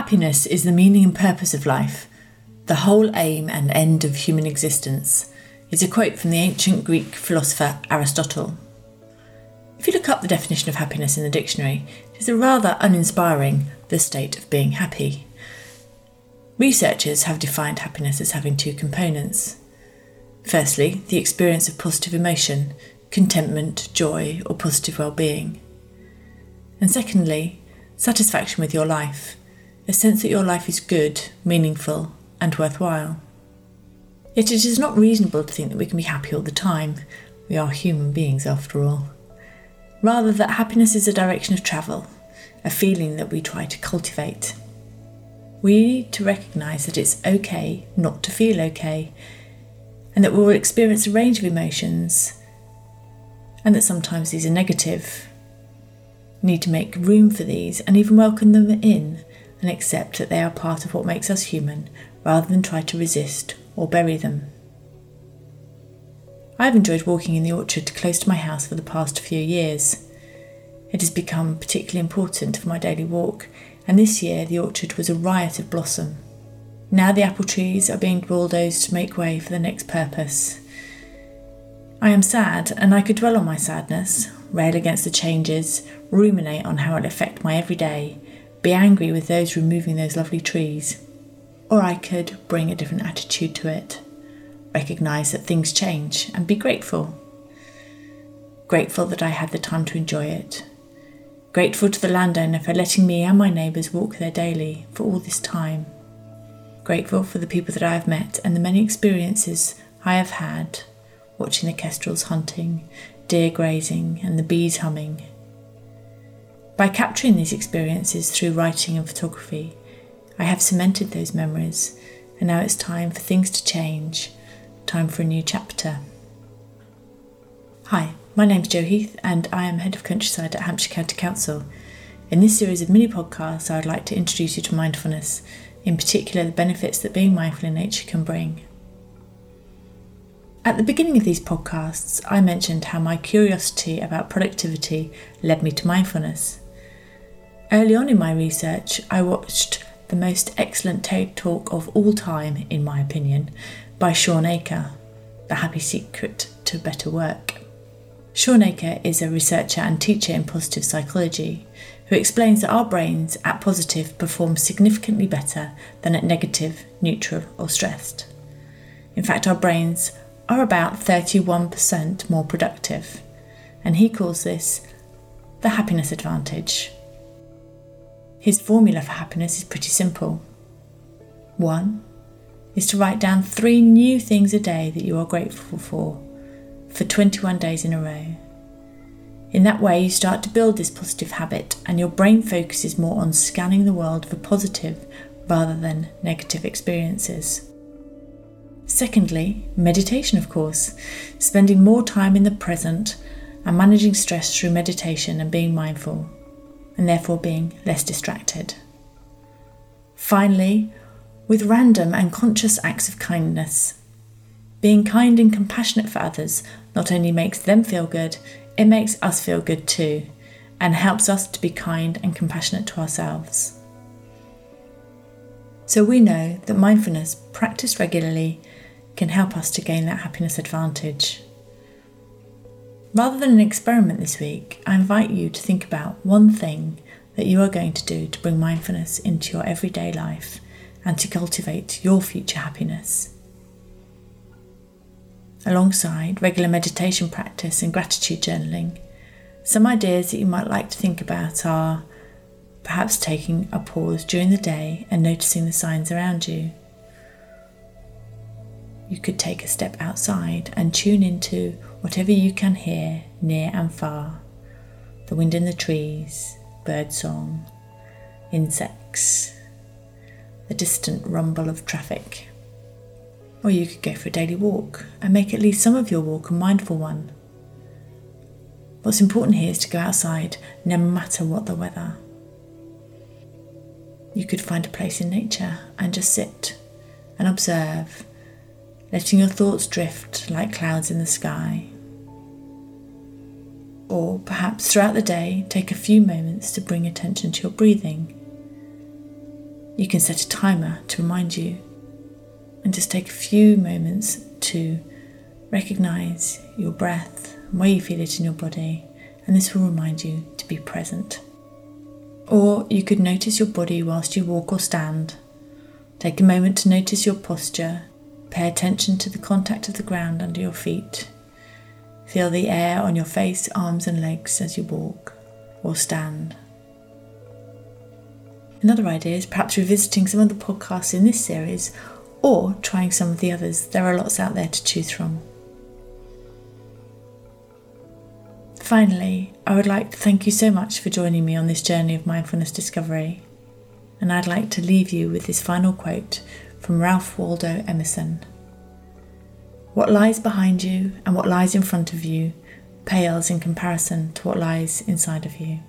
Happiness is the meaning and purpose of life, the whole aim and end of human existence, is a quote from the ancient Greek philosopher Aristotle. If you look up the definition of happiness in the dictionary, it is a rather uninspiring the state of being happy. Researchers have defined happiness as having two components. Firstly, the experience of positive emotion, contentment, joy, or positive well being. And secondly, satisfaction with your life, a sense that your life is good, meaningful, and worthwhile. Yet it is not reasonable to think that we can be happy all the time. We are human beings after all. Rather, that happiness is a direction of travel, a feeling that we try to cultivate. We need to recognise that it's okay not to feel okay, and that we will experience a range of emotions, and that sometimes these are negative. We need to make room for these and even welcome them in and accept that they are part of what makes us human rather than try to resist or bury them. I have enjoyed walking in the orchard close to my house for the past few years. It has become particularly important for my daily walk, and this year the orchard was a riot of blossom. Now the apple trees are being bulldozed to make way for the next purpose. I am sad, and I could dwell on my sadness, rail against the changes, ruminate on how it'll affect my everyday, be angry with those removing those lovely trees. Or I could bring a different attitude to it, recognise that things change and be grateful. Grateful that I had the time to enjoy it. Grateful to the landowner for letting me and my neighbours walk there daily for all this time. Grateful for the people that I have met and the many experiences I have had watching the kestrels hunting, deer grazing, and the bees humming by capturing these experiences through writing and photography, I have cemented those memories, and now it's time for things to change, time for a new chapter. Hi, my name's Jo Heath, and I am Head of Countryside at Hampshire County Council. In this series of mini podcasts, I would like to introduce you to mindfulness, in particular, the benefits that being mindful in nature can bring. At the beginning of these podcasts, I mentioned how my curiosity about productivity led me to mindfulness. Early on in my research, I watched the most excellent TED talk of all time, in my opinion, by Shawn Achor, The Happy Secret to Better Work. Shawn Achor is a researcher and teacher in positive psychology who explains that our brains at positive perform significantly better than at negative, neutral, or stressed. In fact, our brains are about 31% more productive, and he calls this the happiness advantage. His formula for happiness is pretty simple. One is to write down three new things a day that you are grateful for, for 21 days in a row. In that way, you start to build this positive habit, and your brain focuses more on scanning the world for positive rather than negative experiences. Secondly, meditation, of course, spending more time in the present and managing stress through meditation and being mindful and therefore being less distracted. Finally, with random and conscious acts of kindness. Being kind and compassionate for others not only makes them feel good, it makes us feel good too, and helps us to be kind and compassionate to ourselves. So we know that mindfulness, practiced regularly, can help us to gain that happiness advantage. Rather than an experiment this week, I invite you to think about one thing that you are going to do to bring mindfulness into your everyday life and to cultivate your future happiness. Alongside regular meditation practice and gratitude journaling, some ideas that you might like to think about are perhaps taking a pause during the day and noticing the signs around you you could take a step outside and tune into whatever you can hear near and far the wind in the trees, bird song, insects, the distant rumble of traffic. Or you could go for a daily walk and make at least some of your walk a mindful one. What's important here is to go outside no matter what the weather. You could find a place in nature and just sit and observe letting your thoughts drift like clouds in the sky. Or perhaps throughout the day, take a few moments to bring attention to your breathing. You can set a timer to remind you and just take a few moments to recognize your breath and where you feel it in your body, and this will remind you to be present. Or you could notice your body whilst you walk or stand. Take a moment to notice your posture. Pay attention to the contact of the ground under your feet. Feel the air on your face, arms, and legs as you walk or stand. Another idea is perhaps revisiting some of the podcasts in this series or trying some of the others. There are lots out there to choose from. Finally, I would like to thank you so much for joining me on this journey of mindfulness discovery. And I'd like to leave you with this final quote from Ralph Waldo Emerson What lies behind you and what lies in front of you pales in comparison to what lies inside of you.